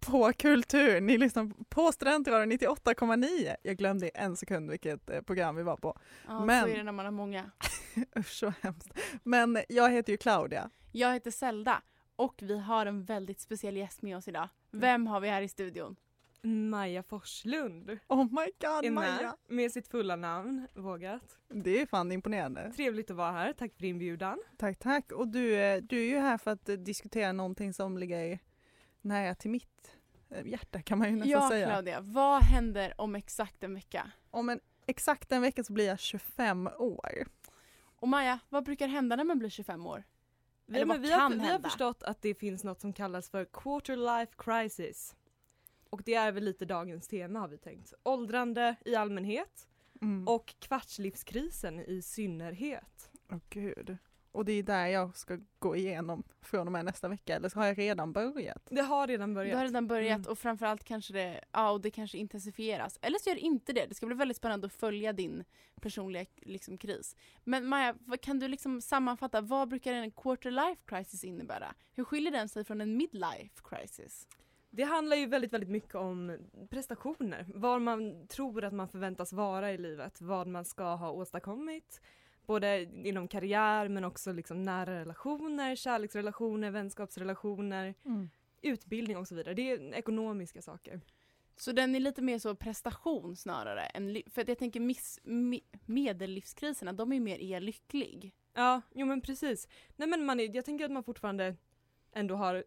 på kultur. Ni lyssnar på Studentradion 98,9. Jag glömde en sekund vilket eh, program vi var på. Ja, Men- så är det när man har många. Usch så hemskt. Men jag heter ju Claudia. Jag heter Zelda och vi har en väldigt speciell gäst med oss idag. Vem har vi här i studion? Maja Forslund Oh my god är Maja. med med sitt fulla namn, vågat. Det är fan imponerande. Trevligt att vara här, tack för inbjudan. Tack tack. Och du, eh, du är ju här för att eh, diskutera någonting som ligger nära till mitt eh, hjärta kan man ju nästan Ja säga. Claudia, vad händer om exakt en vecka? Om en exakt en vecka så blir jag 25 år. Och Maja, vad brukar hända när man blir 25 år? Vi, Eller vad vi, har, kan vi har hända? förstått att det finns något som kallas för quarter life crisis. Och det är väl lite dagens tema har vi tänkt. Åldrande i allmänhet Mm. och kvartslivskrisen i synnerhet. Åh gud. Och det är där jag ska gå igenom från och med nästa vecka, eller så har jag redan börjat? Det har redan Du börjat. har redan börjat Mm. och framförallt kanske det, ja, och det kanske intensifieras. Eller så gör det inte det. Det ska bli väldigt spännande att följa din personliga liksom, kris. Men Maja, kan du liksom sammanfatta, vad brukar en quarter life crisis innebära? Hur skiljer den sig från en midlife crisis? Det handlar ju väldigt, väldigt mycket om prestationer. Var man tror att man förväntas vara i livet. Vad man ska ha åstadkommit. Både inom karriär men också liksom nära relationer, kärleksrelationer, vänskapsrelationer, utbildning och så vidare. Det är ekonomiska saker. Så den är lite mer så prestation snarare. Än, för jag tänker miss, me, medellivskriserna, de är mer är jag lycklig. Ja, jo men precis. Nej men man är, jag tänker att man fortfarande ändå har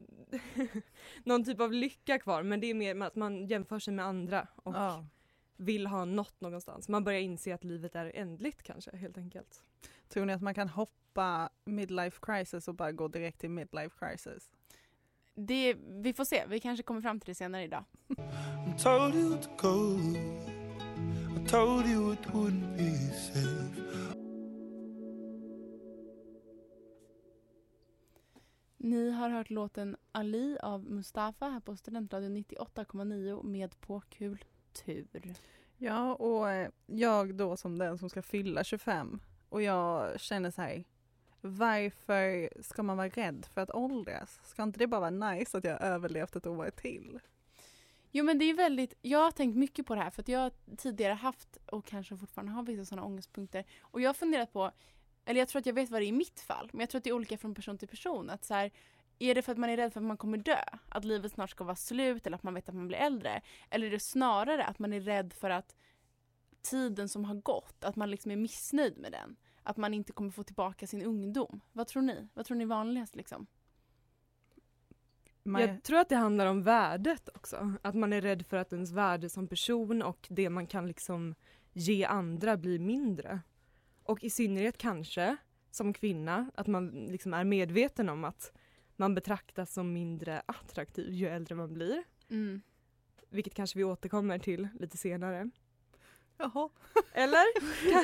någon typ av lycka kvar men det är mer att man jämför sig med andra och Ja. Vill ha något någonstans. Man börjar inse att livet är ändligt kanske helt enkelt. Tror ni att man kan hoppa midlife crisis och bara gå direkt till midlife crisis? Det, vi får se, vi kanske kommer fram till det senare idag. Ni har hört låten Ali av Mustafa här på Studentradion 98,9 med På kultur. Ja, och eh, jag då som den som ska fylla 25 och jag känner så här, varför ska man vara rädd för att åldras? Ska inte det bara vara nice att jag har överlevt ett år till? Jo men det är väldigt, jag har tänkt mycket på det här för att jag tidigare haft och kanske fortfarande har vissa sådana ångestpunkter. Och jag har funderat på, eller jag tror att jag vet vad det är i mitt fall, men jag tror att det är olika från person till person. Att så här, är det för att man är rädd för att man kommer dö? Att livet snart ska vara slut eller att man vet att man blir äldre? Eller är det snarare att man är rädd för att tiden som har gått, att man liksom är missnöjd med den? Att man inte kommer få tillbaka sin ungdom? Vad tror ni? Vad tror ni är vanligast liksom? Maja, Jag tror att det handlar om värdet också. Att man är rädd för att ens värde som person och det man kan liksom ge andra blir mindre. Och i synnerhet kanske som kvinna att man liksom är medveten om att man betraktas som mindre attraktiv ju äldre man blir. Mm. Vilket kanske vi återkommer till lite senare. Jaha. Eller?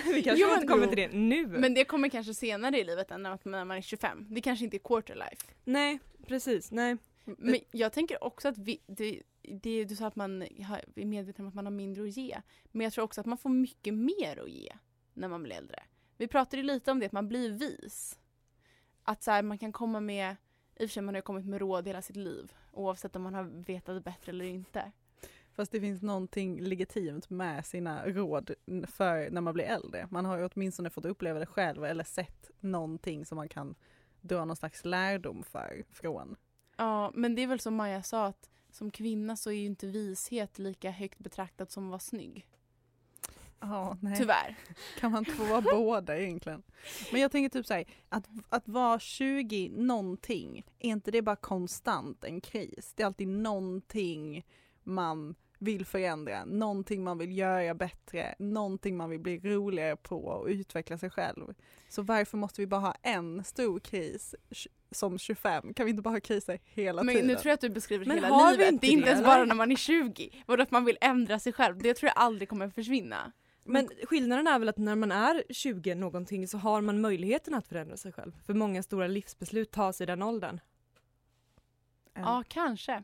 vi kanske Jo, återkommer till det nu. Men det kommer kanske senare i livet än när man är 25. Det kanske inte är quarter life. Nej, precis. Nej. Men jag tänker också att vi, det, det, du sa att man är medveten om att man har mindre att ge. Men jag tror också att man får mycket mer att ge när man blir äldre. Vi pratade ju lite om det, att man blir vis. Att så här, man kan komma med, i och för sig man har ju kommit med råd hela sitt liv. Oavsett om man har vetat bättre eller inte. Fast det finns någonting legitimt med sina råd för när man blir äldre. Man har ju åtminstone fått uppleva det själv eller sett någonting som man kan dra någon slags lärdom för från. Ja, men det är väl som Maja sa att som kvinna så är ju inte vishet lika högt betraktat som att vara snygg. Ja, nej. Tyvärr. Kan man inte få vara båda egentligen? Men jag tänker typ såhär, att, att vara 20 någonting, är inte det bara konstant en kris? Det är alltid någonting man vill förändra, någonting man vill göra bättre, någonting man vill bli roligare på och utveckla sig själv. Så varför måste vi bara ha en stor kris som 25? Kan vi inte bara ha kriser hela Men tiden? nu tror jag att du beskriver Men hela har vi livet. inte det är inte ens bara när man är 20. Vadå att man vill ändra sig själv. Det tror jag aldrig kommer försvinna. Men skillnaden är väl att när man är 20 någonting så har man möjligheten att förändra sig själv. För många stora livsbeslut tas i den åldern. Ja, kanske.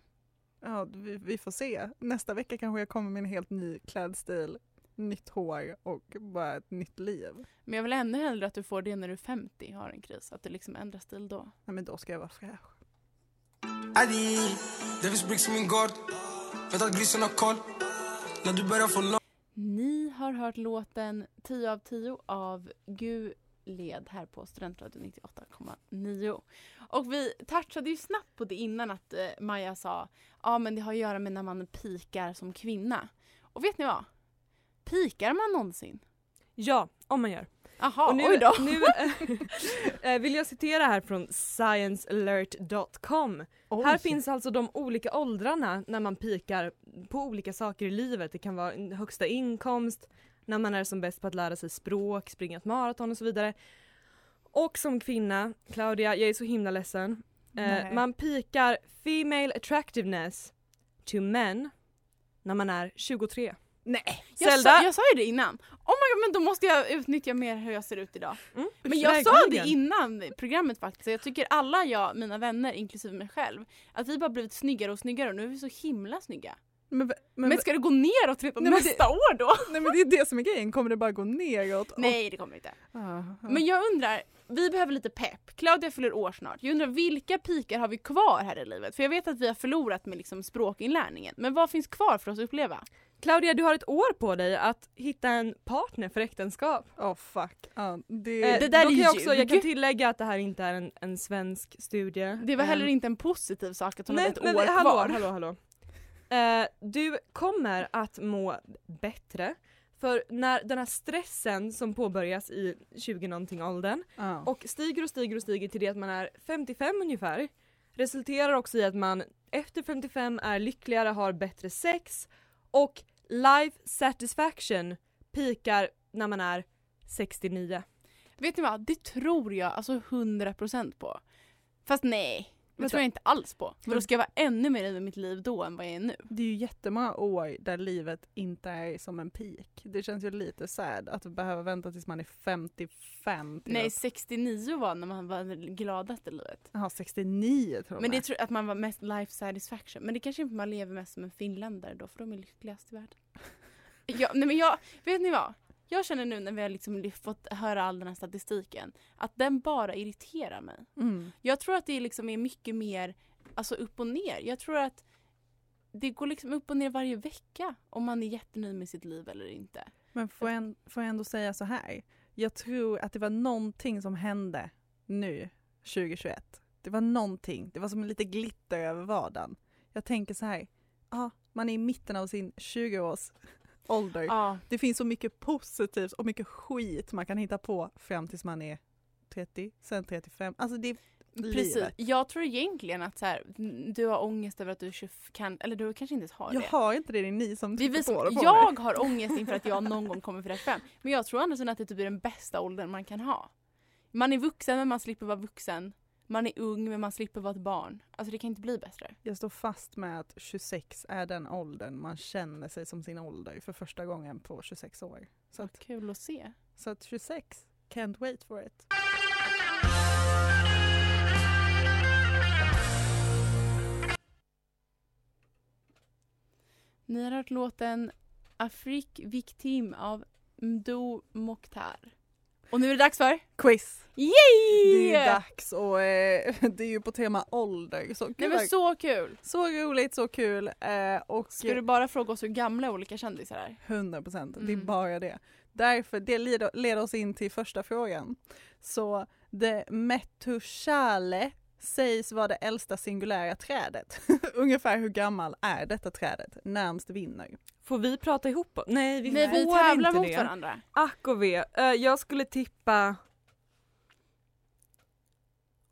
Ja, vi, vi får se. Nästa vecka kanske jag kommer med en helt ny klädstil, nytt hår och bara ett nytt liv. Men jag vill ännu hellre att du får det när du är 50 har en kris. Att du liksom ändrar stil då. Nej, men då ska jag vara fräsch. Adi, det finns bricks i min gård Vet att grisen har koll När du börjar få ni har hört låten 10 av 10 av Gu led här på Studentradion 98,9. Och vi touchade ju snabbt på det innan att eh, Maja sa ja men det har att göra med när man pikar som kvinna. Och vet ni vad? Pikar man någonsin? Ja, om man gör. Jaha, Och nu, oj då. nu eh, vill jag citera här från sciencealert.com. Här finns alltså de olika åldrarna när man pikar på olika saker i livet. Det kan vara högsta inkomst, när man är som bäst på att lära sig språk, springa ett maraton och så vidare. Och som kvinna, Claudia, jag är så himla ledsen. Eh, man pikar female attractiveness to men när man är 23. Nej! Jag Zelda? sa, jag sa ju det innan. Oh my god, men då måste jag utnyttja mer hur jag ser ut idag. Mm, Men jag sa det innan programmet faktiskt. Jag tycker alla jag, mina vänner inklusive mig själv, att vi bara blivit snyggare och snyggare och nu är vi så himla snygga. Men, men, Men, ska det gå neråt redan Nej, men nästa år då? nej, men det är det som är grejen, kommer det bara gå neråt? Nej det kommer det inte. Ah, ah. Men jag undrar, vi behöver lite pepp. Claudia fyller år snart. Jag undrar vilka pikar har vi kvar här i livet? För jag vet att vi har förlorat med liksom språkinlärningen. Men vad finns kvar för oss att uppleva? Claudia, du har ett år på dig att hitta en partner för äktenskap. Oh fuck. Ja, det, Eh, det där är kan jag, också, jag kan tillägga att det här inte är en, en svensk studie. Det var heller Eh, inte en positiv sak att hon Nej, hade ett men år hallå, kvar. hallå, hallå. Eh, du kommer att må bättre för när den här stressen som påbörjas i 20 någonting åldern ja. och stiger och stiger och stiger till det att man är 55 ungefär resulterar också i att man efter 55 är lyckligare, har bättre sex och life satisfaction pikar när man är 69. Vet ni vad? Det tror jag alltså 100% på. Fast nej, det tror jag inte alls på. För då ska jag vara ännu mer i mitt liv då än vad jag är nu. Det är ju jättemånga år där livet inte är som en peak. Det känns ju lite sad att behöva vänta tills man är 55 till Nej, att... 69 var när man var gladast i livet. Jaha, 69 tror jag Men det tror att man var mest life satisfaction. Men det kanske inte man lever mest som en finländare då, för de är lyckligast i världen. ja, nej men jag, vet ni vad? Jag känner nu när vi har liksom fått höra all den här statistiken, att den bara irriterar mig. mm. Jag tror att det liksom är mycket mer alltså upp och ner. Jag tror att det går liksom upp och ner varje vecka om man är jättenöjd med sitt liv eller inte. Men får jag, en- får jag ändå säga så här. Jag tror att det var någonting som hände nu 2021. Det var någonting, det var som lite glitter över vardagen. Jag tänker så här, ja, man är i mitten av sin 20-års ålder. Ja. Det finns så mycket positivt och mycket skit man kan hitta på fram tills man är 30, sen 35. Alltså det Precis. livet. Jag tror egentligen att så här, du har ångest över att du 20, kan, eller du kanske inte ens har Jag det. har inte det, det är ni som Det är trycker på det på jag mig. har ångest inför att jag någon gång kommer fylla 35. Men jag tror sidan att det typ är den bästa åldern man kan ha. Man är vuxen men man slipper vara vuxen. Man är ung men man slipper vara ett barn. Alltså det kan inte bli bättre. Jag står fast med att 26 är den åldern man känner sig som sin ålder för första gången på 26 år. Så att, Kul att se. så att 26, can't wait for it. Ni har hört låten Afrik Victim av Mdo Mokhtar. Och nu är det dags för Quiz! Yay! Det är dags och eh, det är ju på tema ålder. Så, Nej men så kul! så roligt, så kul. Eh, och Ska du bara fråga oss hur gamla olika kändisar är? 100 procent, det är Mm. bara det. Därför, det leder, leder oss in till första frågan. Så det Metushale sägs vara det äldsta singulära trädet. Ungefär hur gammal är detta trädet? Närmst vinner. Får vi prata ihop oss? Nej, vi Nej vi får tävlar inte mot det. varandra. Ack och ve. Eh, jag skulle tippa...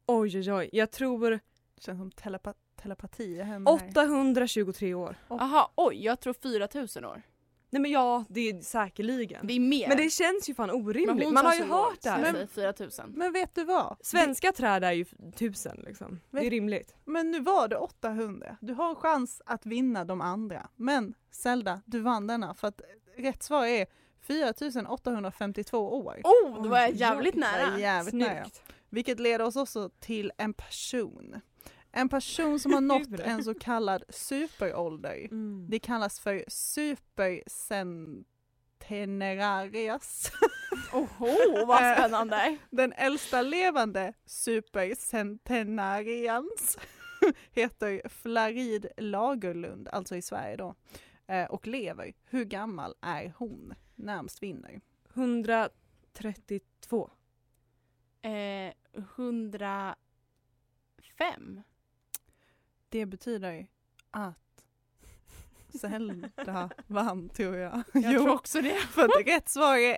Oj, oj, oj. Jag tror Känns som telepa telepati händer här. 823 år. Jaha, oj jag tror 4000 år. Nej men ja, det är säkerligen. Det är mer. Men det känns ju fan Men orimligt. Man har ju hört det här. säger 4000. Men vet du vad? Svenska träd är ju tusen liksom. Det är rimligt. Men nu var det 800. Du har chans att vinna de andra. Men Zelda, du vann denna för att rätt svar är 4852 år. Oh, då var jag jävligt Det var nära. Jävligt nära. Snyggt. Vilket leder oss också till en person. En person som har nått en så kallad superålder. Mm. Det kallas för supercentenarias. Oho, vad spännande. Den äldsta levande supercentenarians heter Flarid Lagerlund, alltså i Sverige då, eh, och lever. Hur gammal är hon? Närmst vinner. 132. Eh, 105. Det betyder att Zelda vann tror jag. Jag Jo, tror också det. för rätt svar är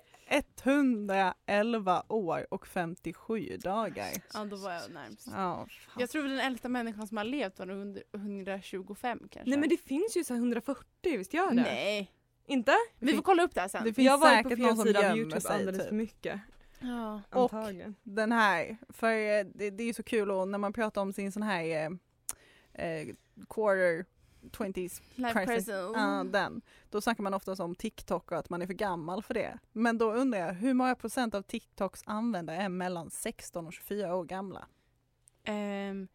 111 år och 57 dagar. Ja, då var jag närmst. Ja, Jag tror den äldsta människan som har levt var nog under 125 kanske. Nej men det finns ju så här 140, visst gör det? Nej. Inte? Vi får kolla upp det här sen. det finns jag var på säkert någon som gömmer Youtube sig. alldeles Typ. för mycket. Ja. Och- Antagligen. Den här, för eh, det, det är ju så kul och när man pratar om sin sån här eh, quarter 20s Life crisis, ja, den, då snackar man ofta om TikTok och att man är för gammal för det. Men då undrar jag, hur många procent av TikToks användare är mellan 16 och 24 år gamla? Ehm,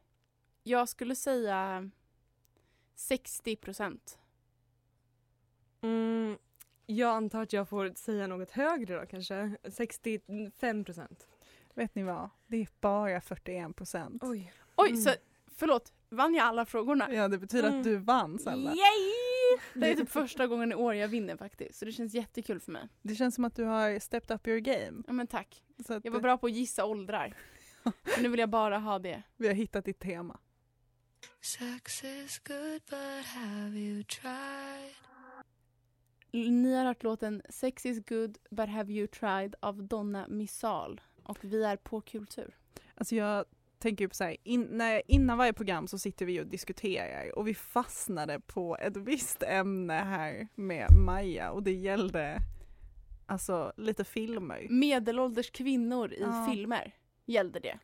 jag skulle säga 60 procent. Mm, jag antar att jag får säga något högre då kanske. 65 procent. Vet ni vad? Det är bara 41 procent. Oj. Oj, Mm. så förlåt. Vann jag alla frågorna? Ja, det betyder Mm. att du vann Sella. Yay! Det är typ första gågen i år jag vinner faktiskt. Så det känns jättekul för mig. Det känns som att du har stepped up your game. Ja men tack. Så att Jag var bra på att gissa åldrar. Men nu vill jag bara ha det. vi har hittat ditt tema. Sex is good, but have you tried? Ni har hört låten Sex is good but have you tried av Donna Missal. Och vi är på kultur. Alltså jag tänker på så här, in, när, innan varje program så sitter vi och diskuterar och vi fastnade på ett visst ämne här med Maja och det gällde alltså lite filmer. Medelålders kvinnor i Ja. filmer gällde det.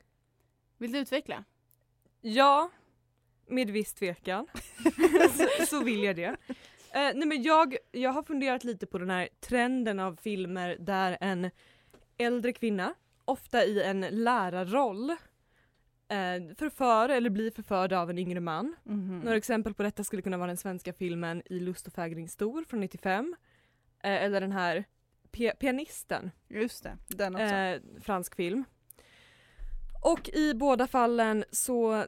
Vill du utveckla? Ja, med viss tvekan så, så vill jag det. Eh, nej men jag, jag har funderat lite på den här trenden av filmer där en äldre kvinna, ofta i en lärarroll, eh, förför eller blir förförd av en yngre man. Mhm. Några exempel på detta skulle kunna vara den svenska filmen I lust och fägring stor från 95. Eh, eller den här Pi- Pianisten Just det, den också. eh, fransk film. Och i båda fallen så,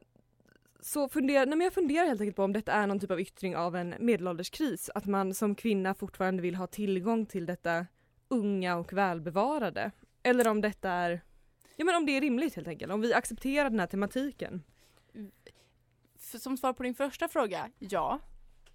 så funderar, nej men jag funderar helt enkelt på om detta är någon typ av yttring av en medelålderskris. Att man som kvinna fortfarande vill ha tillgång till detta unga och välbevarade. Eller om detta är, ja men om det är rimligt helt enkelt. Om vi accepterar den här tematiken. Som svar på din första fråga, ja.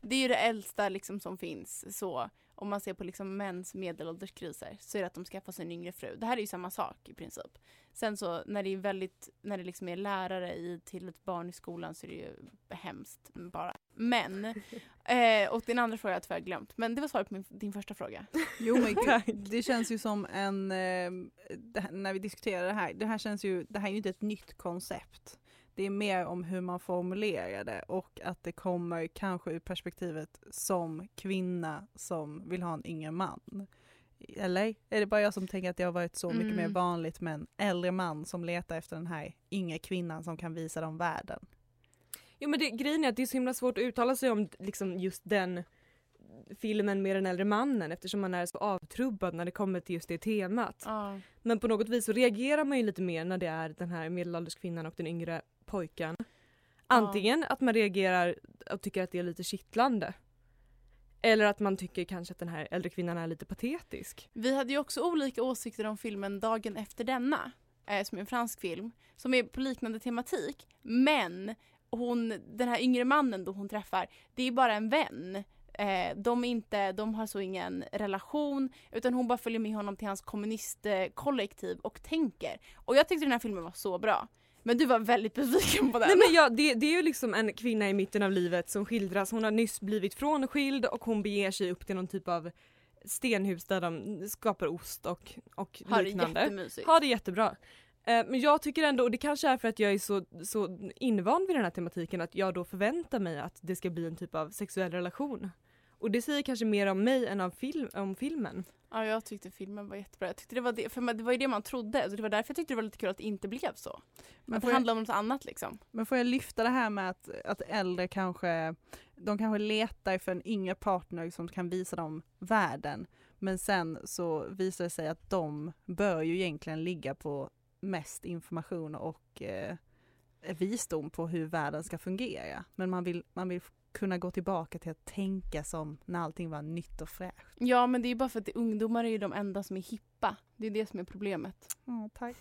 Det är ju det äldsta liksom som finns så. Om man ser på liksom mäns medelålderskriser så är det att de skaffar sig en yngre fru. Det här är ju samma sak i princip. Sen så när det är väldigt, när det liksom är lärare i, till ett barn i skolan så är det ju hemskt bara. Men, eh, och din andra fråga har jag tyvärr glömt. Men det var svaret på min, din första fråga. Jo men gud, det känns ju som en, eh, här, när vi diskuterar det här, det här känns ju, det här är ju inte ett nytt koncept. Det är mer om hur man formulerar det och att det kommer kanske ur perspektivet som kvinna som vill ha en yngre man. Eller? Är det bara jag som tänker att det har varit så mycket Mm. mer vanligt med en äldre man som letar efter den här yngre kvinnan som kan visa dem världen? Jo men det, grejen är att det är så himla svårt att uttala sig om liksom just den filmen med den äldre mannen eftersom man är så avtrubbad när det kommer till just det temat. Ja. Men på något vis så reagerar man ju lite mer när det är den här medelålders kvinnan och den yngre pojken. Antingen att man reagerar och tycker att det är lite kittlande. Eller att man tycker kanske att den här äldre kvinnan är lite patetisk. Vi hade ju också olika åsikter om filmen Dagen efter denna, eh, som är en fransk film, som är på liknande tematik. Men hon, den här yngre mannen då hon träffar, det är bara en vän. Eh, de, inte, de har så ingen relation utan hon bara följer med honom till hans kommunistkollektiv och tänker. Och jag tyckte den här filmen var så bra. Men du var väldigt besviken på den. Nej men ja, det, det är ju liksom en kvinna i mitten av livet som skildras. Hon har nyss blivit frånskild och hon beger sig upp till någon typ av stenhus där de skapar ost och, och Har det liknande. jättemysigt. Har det jättebra. Eh, Men jag tycker ändå, och det kanske är för att jag är så, så invand vid den här tematiken att jag då förväntar mig att det ska bli en typ av sexuell relation. Och det säger kanske mer om mig än av film, om filmen. Ja, jag tyckte filmen var jättebra. Jag tyckte det, var det, för det var ju det man trodde. Så det var därför jag tyckte det var lite kul att det inte blev så. Men att det handlade om något annat liksom. Men får jag lyfta det här med att, att äldre kanske, de kanske letar för en yngre partner som kan visa dem världen. Men sen så visar det sig att de bör ju egentligen ligga på mest information och eh, visdom på hur världen ska fungera. Men man vill, man vill kunna gå tillbaka till att tänka som när allting var nytt och fräscht. Ja, men det är ju bara för att ungdomar är ju de enda som är hippa. Det är det som är problemet. Ja, tack.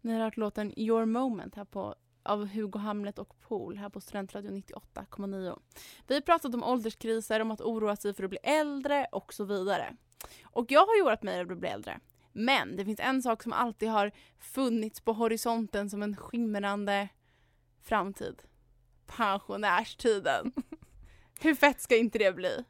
Ni har hört låten Your Moment här på, av Hugo Hamlet och Pool här på Studentradion 98,9. Vi har pratat om ålderskriser, om att oroa sig för att bli äldre och så vidare. Och jag har ju oroat mig över att bli äldre. Men det finns en sak som alltid har funnits på horisonten som en skimrande framtid. Pensionärstiden. Hur fett ska inte det bli?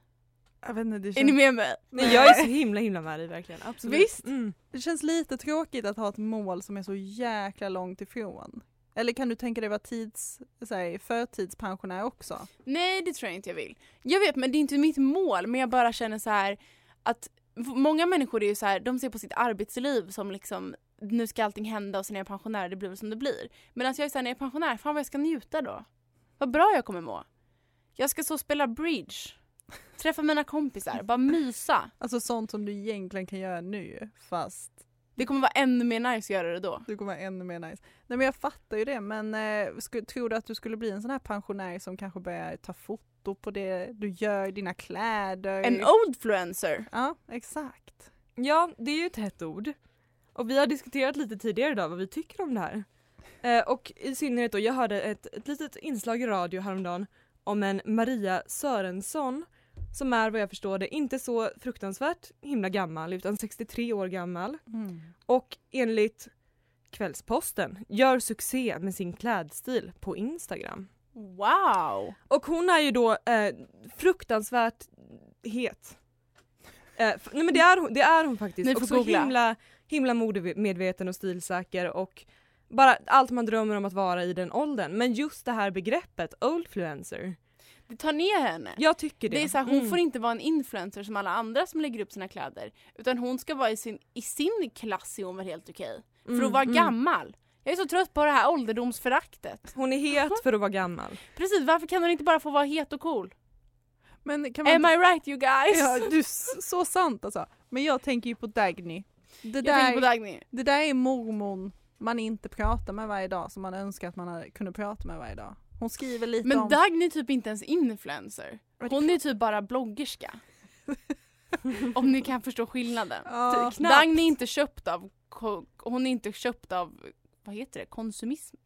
Jag vet inte, det Är känns, ni med mig? Nej, jag är så himla himla med dig verkligen. Absolut. Visst? Mm. det känns lite tråkigt att ha ett mål som är så jäkla långt ifrån. Eller kan du tänka dig vara tids, så här, förtidspensionär också? Nej, det tror jag inte jag vill. Jag vet, men det är inte mitt mål. Men jag bara känner så här att många människor är ju så här, de ser på sitt arbetsliv som liksom nu ska allting hända och sen är jag pensionär, det blir väl som det blir. Medan jag är såhär, när jag är pensionär, fan vad jag ska njuta då. Vad bra jag kommer må. Jag ska så spela bridge, träffa mina kompisar, bara mysa. Alltså sånt som du egentligen kan göra nu fast det kommer vara ännu mer nice att göra det då. det kommer vara ännu mer nice. Nej men jag fattar ju det men eh, skulle, tror du att du skulle bli en sån här pensionär som kanske börjar ta foto på det du gör, dina kläder? En oldfluencer. Ja exakt. Ja, det är ju ett hett ord. Och vi har diskuterat lite tidigare idag vad vi tycker om det här. Eh, och i synnerhet då, jag hörde ett, ett litet inslag i radio häromdagen om en Maria Sörensson som är vad jag förstår det inte så fruktansvärt himla gammal utan 63 år gammal och enligt Kvällsposten gör succé med sin klädstil på Instagram. Wow! Och hon är ju då eh, fruktansvärt het. Eh, nej men det är hon, det är hon faktiskt. Ni får och så googla. himla, himla modemedveten och stilsäker och bara allt man drömmer om att vara i den åldern. Men just det här begreppet oldfluencer. Tar ner henne. Jag tycker det. Det är så här, hon Mm. får inte vara en influencer som alla andra som lägger upp sina kläder. Utan hon ska vara i sin, i sin klass är hon väl helt okej. För Mm, att vara mm. gammal. Jag är så trött på det här ålderdomsföraktet. Hon är het för att vara gammal. Precis, varför kan hon inte bara få vara het och cool? Men kan man Am I right you guys? Ja, du, så sant alltså. Men jag tänker ju på Dagny. Det jag tänker på där, Dagny. det där är mormon man inte pratar med varje dag som man önskar att man hade- kunde prata med varje dag. Hon skriver lite Men om... Dagny är typ inte ens influencer. Hon är typ bara bloggerska. Om ni kan förstå skillnaden. Ja, Typ, Dagny är inte köpt av, hon är inte köpt av, vad heter det, konsumism?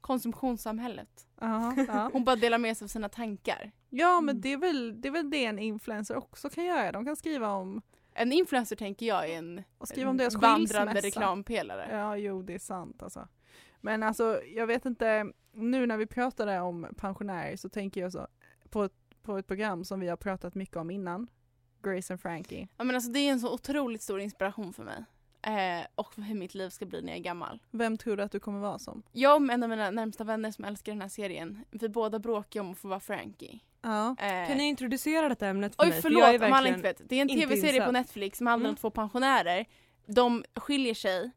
Konsumtionssamhället. Ja, ja. Hon bara delar med sig av sina tankar. ja men det är, väl, det är väl det en influencer också kan göra. De kan skriva om, En influencer tänker jag är en och skriva om deras vandrande reklampelare. Ja, jo det är sant alltså. Men alltså jag vet inte, nu när vi pratade om pensionärer så tänker jag så på ett, på ett program som vi har pratat mycket om innan. Grace and Frankie. Ja, men alltså, det är en så otroligt stor inspiration för mig. Eh, och för hur mitt liv ska bli när jag är gammal. Vem tror du att du kommer vara som? Jag och en av mina närmsta vänner som älskar den här serien, vi båda bråkar om att få vara Frankie. Ja. Eh, Kan ni introducera detta ämnet för Oj mig? För förlåt jag är om alla inte vet. Det är en tv-serie på. Netflix som handlar om Mm. två pensionärer. De skiljer sig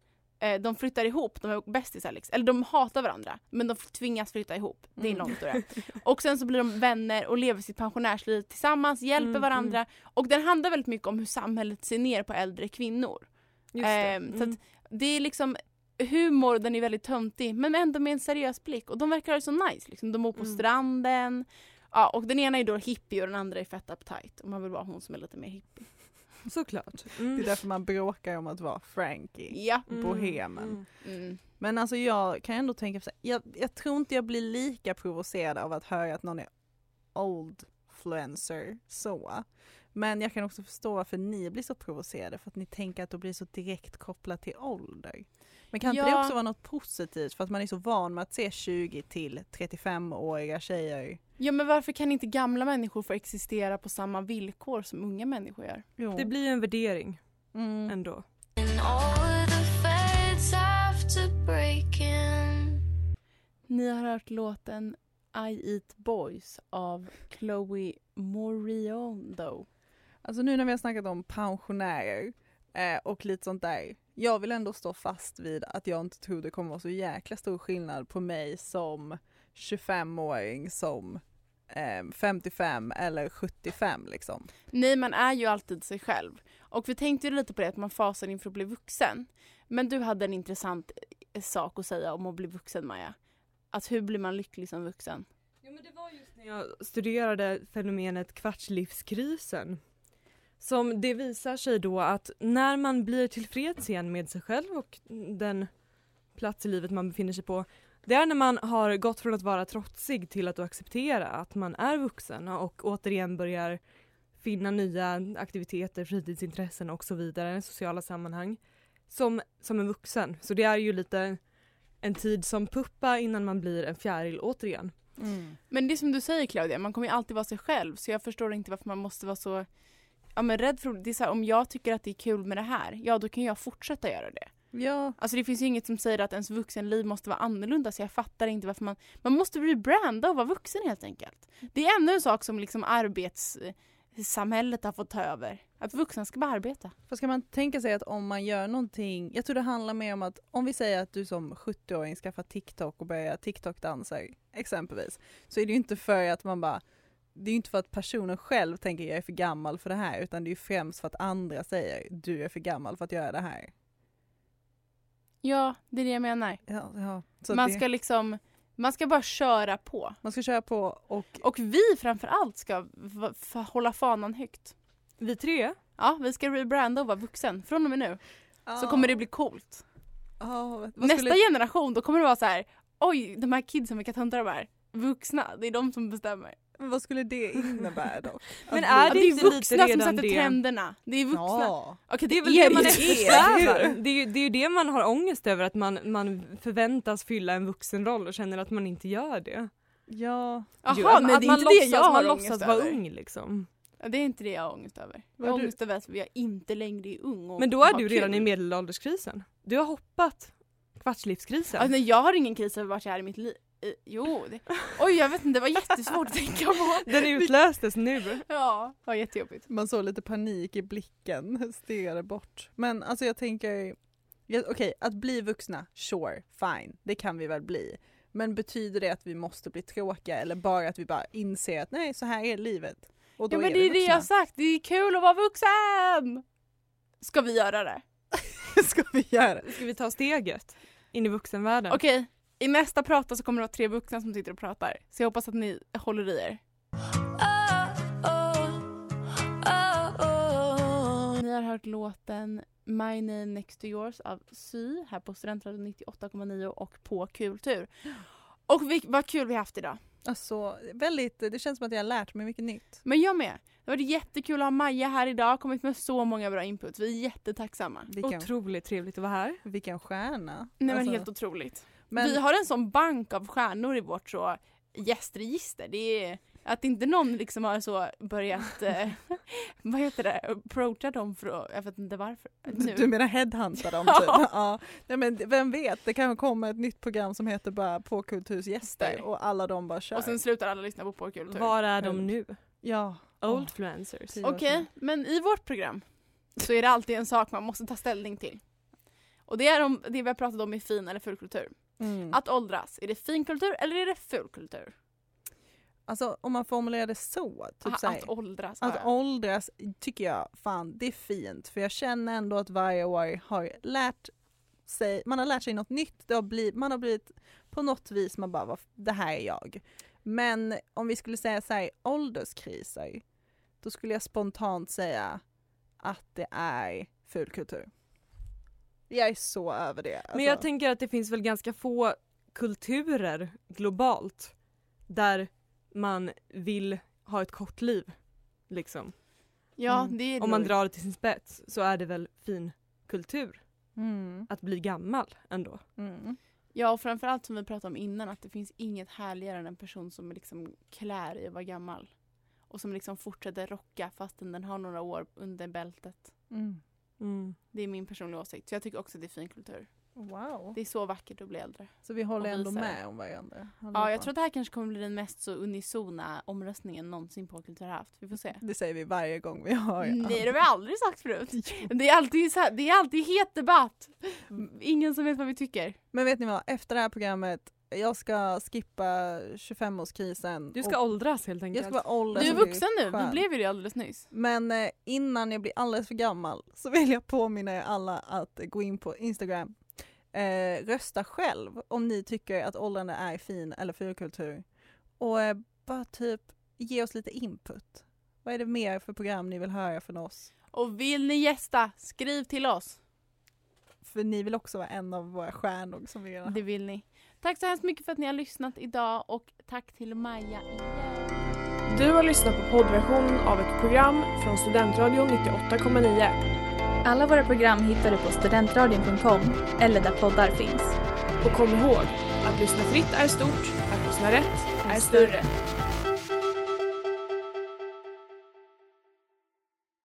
Eh, de flyttar ihop, de är bästisar liksom. Eller de hatar varandra men de tvingas flytta ihop. Det är en Mm. lång historia. Och sen så blir de vänner och lever sitt pensionärsliv tillsammans, hjälper Mm, varandra. Och den handlar väldigt mycket om hur samhället ser ner på äldre kvinnor. Just det. Ehm, Så Mm. det är liksom humor, den är väldigt töntig men ändå med en seriös blick och de verkar ha det så nice. Liksom. De bor på Mm. stranden. Ja, och den ena är då hippie och den andra är fett uptight. Och man vill vara hon som är lite mer hippie. Såklart. Det Mm. är därför man bråkar om att vara Frankie. Ja. Mm, bohemen. mm. Mm. Men alltså jag kan ändå tänka på jag, jag tror inte jag blir lika provocerad av att höra att någon är old-fluencer så. Men jag kan också förstå varför ni blir så provocerade för att ni tänker att det blir så direkt kopplat till ålder. Men kan inte det också vara något positivt för att man är så van med att se 20 till 35-åriga tjejer? Ja men varför kan inte gamla människor få existera på samma villkor som unga människor gör? Jo. Det blir ju en värdering Mm. ändå. Ni har hört låten I Eat Boys av Chloe Moriondo. Alltså nu när vi har snackat om pensionärer eh, och lite sånt där. Jag vill ändå stå fast vid att jag inte tror det kommer vara så jäkla stor skillnad på mig som 25-åring som eh, 55 eller 75 liksom. Nej man är ju alltid sig själv. Och vi tänkte ju lite på det att man fasar inför att bli vuxen. Men du hade en intressant eh, sak att säga om att bli vuxen Maja. Att hur blir man lycklig som vuxen? Jo, men det var just när jag studerade fenomenet kvartslivskrisen. Som det visar sig då att när man blir tillfreds igen med sig själv och den plats i livet man befinner sig på. Det är när man har gått från att vara trotsig till att acceptera att man är vuxen och återigen börjar finna nya aktiviteter, fritidsintressen och så vidare, sociala sammanhang. Som, som en vuxen. Så det är ju lite en tid som puppa innan man blir en fjäril återigen. Men det är som du säger Claudia, man kommer ju alltid vara sig själv så jag förstår inte varför man måste vara så ja, men rädd för det. är så här, Om jag tycker att det är kul med det här, ja då kan jag fortsätta göra det. Ja, Alltså det finns ju inget som säger att ens vuxenliv måste vara annorlunda så jag fattar inte varför man... Man måste rebranda och vara vuxen helt enkelt. Det är ännu en sak som liksom arbetssamhället har fått ta över. Att vuxna ska bara arbeta. För ska man tänka sig att om man gör någonting, jag tror det handlar mer om att om vi säger att du som 70-åring skaffar TikTok och börjar TikTok-dansa exempelvis, så är det ju inte för att man bara det är ju inte för att personen själv tänker jag är för gammal för det här utan det är ju främst för att andra säger du är för gammal för att göra det här. Ja, det är det jag menar. Ja, ja. Man det, ska liksom... Man ska bara köra på. man ska köra på och Och vi framför allt ska hålla fanan högt. Vi tre, Ja, vi ska rebranda och vara vuxen. Från och med nu så kommer det bli coolt. Vad Nästa skulle- generation, då kommer det vara så här. Oj, de här kidsen, vilka töntar de är. Vuxna, det är de som bestämmer. Men vad skulle det innebära dock? Men är det inte är vuxna som sätter det? trenderna. Det är vuxna. Ja. Okej, Det är väl det man ju. eftersträvar. Det är, ju, det det man har ångest över, att man, man förväntas fylla en vuxenroll och känner att man inte gör det. Ja. Jaha, Jo, nej, att det är man inte det låtsas, jag har man låtsas vara ung liksom. Ja, det är inte det jag har ångest över. Jag har ångest över att jag inte längre är ung och Men då är du redan kul. i medelålderskrisen. Du har hoppat kvartslivskrisen. Alltså, nej, jag har ingen kris över vart jag är i mitt liv. Jo, det... oj jag vet inte, det var jättesvårt att tänka på. Den utlöstes nu. Ja, det var jättejobbigt. Man såg lite panik i blicken, stirrade bort. Men alltså jag tänker, okej att bli vuxna, sure, fine, det kan vi väl bli. Men betyder det att vi måste bli tråkiga eller bara att vi bara inser att nej så här är livet? Och då Ja men är det är det jag har sagt, det är kul att vara vuxen! Ska vi göra det? Ska vi göra? Ska vi ta steget in i vuxenvärlden? Okej, i nästa prata så kommer det vara tre vuxna som sitter och pratar. Så jag hoppas att ni håller i er. Ni har hört låten My name next to yours av Sy här på Studentradion 98,9 och på Kultur. Och vi, vad kul vi har haft idag. Alltså väldigt, det känns som att jag har lärt mig mycket nytt. Men jag med. Det var jättekul att ha Maja här idag, kommit med så många bra input. Vi är jättetacksamma. Vilken, Otroligt trevligt att vara här. vilken stjärna. Nej men Alltså, helt otroligt. Men- Vi har en sån bank av stjärnor i vårt så gästregister. Det är att inte någon liksom har så börjat, eh, vad heter det, approacha dem för att, jag vet inte varför. Nu. Du menar headhunta dem Ja. typ? ja. Nej, men vem vet, det kanske kommer ett nytt program som heter bara På Kulturs gäster Gäster. och alla de bara kör. och sen slutar alla lyssna på Porrkultur. Var är de nu? ja. Oldfluencers. Okej, sedan. men i vårt program så är det alltid en sak man måste ta ställning till. Och det är om, det vi har pratat om i fin eller fulkultur. Mm. Att åldras, är det fin kultur eller är det fulkultur? Alltså om man formulerar det så, typ Ah, här, att åldras. Att ja, ja. åldras tycker jag fan det är fint för jag känner ändå att varje år har lärt sig, man har lärt sig något nytt, det har blivit, man har blivit på något vis man bara, "Vad f- det här är jag. Men om vi skulle säga så här, ålderskriser, då skulle jag spontant säga att det är fulkultur. Jag är så över det. Men jag alltså. tänker att det finns väl ganska få kulturer globalt där man vill ha ett kort liv. Liksom. ja Mm. det är Om man drar det till sin spets så är det väl fin kultur Mm. att bli gammal ändå. Mm. Ja och framförallt som vi pratade om innan att det finns inget härligare än en person som är liksom klär i att vara gammal. Och som liksom fortsätter rocka fastän den har några år under bältet. Mm. Mm. Det är min personliga åsikt. Så jag tycker också det är fin kultur. Wow. Det är så vackert att bli äldre. Så vi håller ändå med om varandra? Ja, jag tror att det här kanske kommer bli den mest så unisona omröstningen någonsin på Kultur har haft. Vi får se. Det säger vi varje gång vi har Nej, det har vi aldrig sagt förut. Det är alltid, så här, det är alltid het debatt. Ingen som vet vad vi tycker. Men vet ni vad, efter det här programmet, jag ska skippa 25-årskrisen. Du ska och åldras helt enkelt. jag ska vara Du är vuxen nu, du blev ju det alldeles nyss. Men eh, innan jag blir alldeles för gammal så vill jag påminna er alla att gå in på Instagram. Eh, rösta själv om ni tycker att åldrande är fin eller fulkultur. Och eh, bara typ ge oss lite input. Vad är det mer för program ni vill höra från oss? Och vill ni gästa, skriv till oss. För ni vill också vara en av våra stjärnor som vi redan Det vill ni. Tack så hemskt mycket för att ni har lyssnat idag och tack till Maja igen. Du har lyssnat på poddversionen av ett program från Studentradion 98,9. Alla våra program hittar du på studentradion.com eller där poddar finns. Och kom ihåg, att lyssna fritt är stort, att lyssna rätt är större.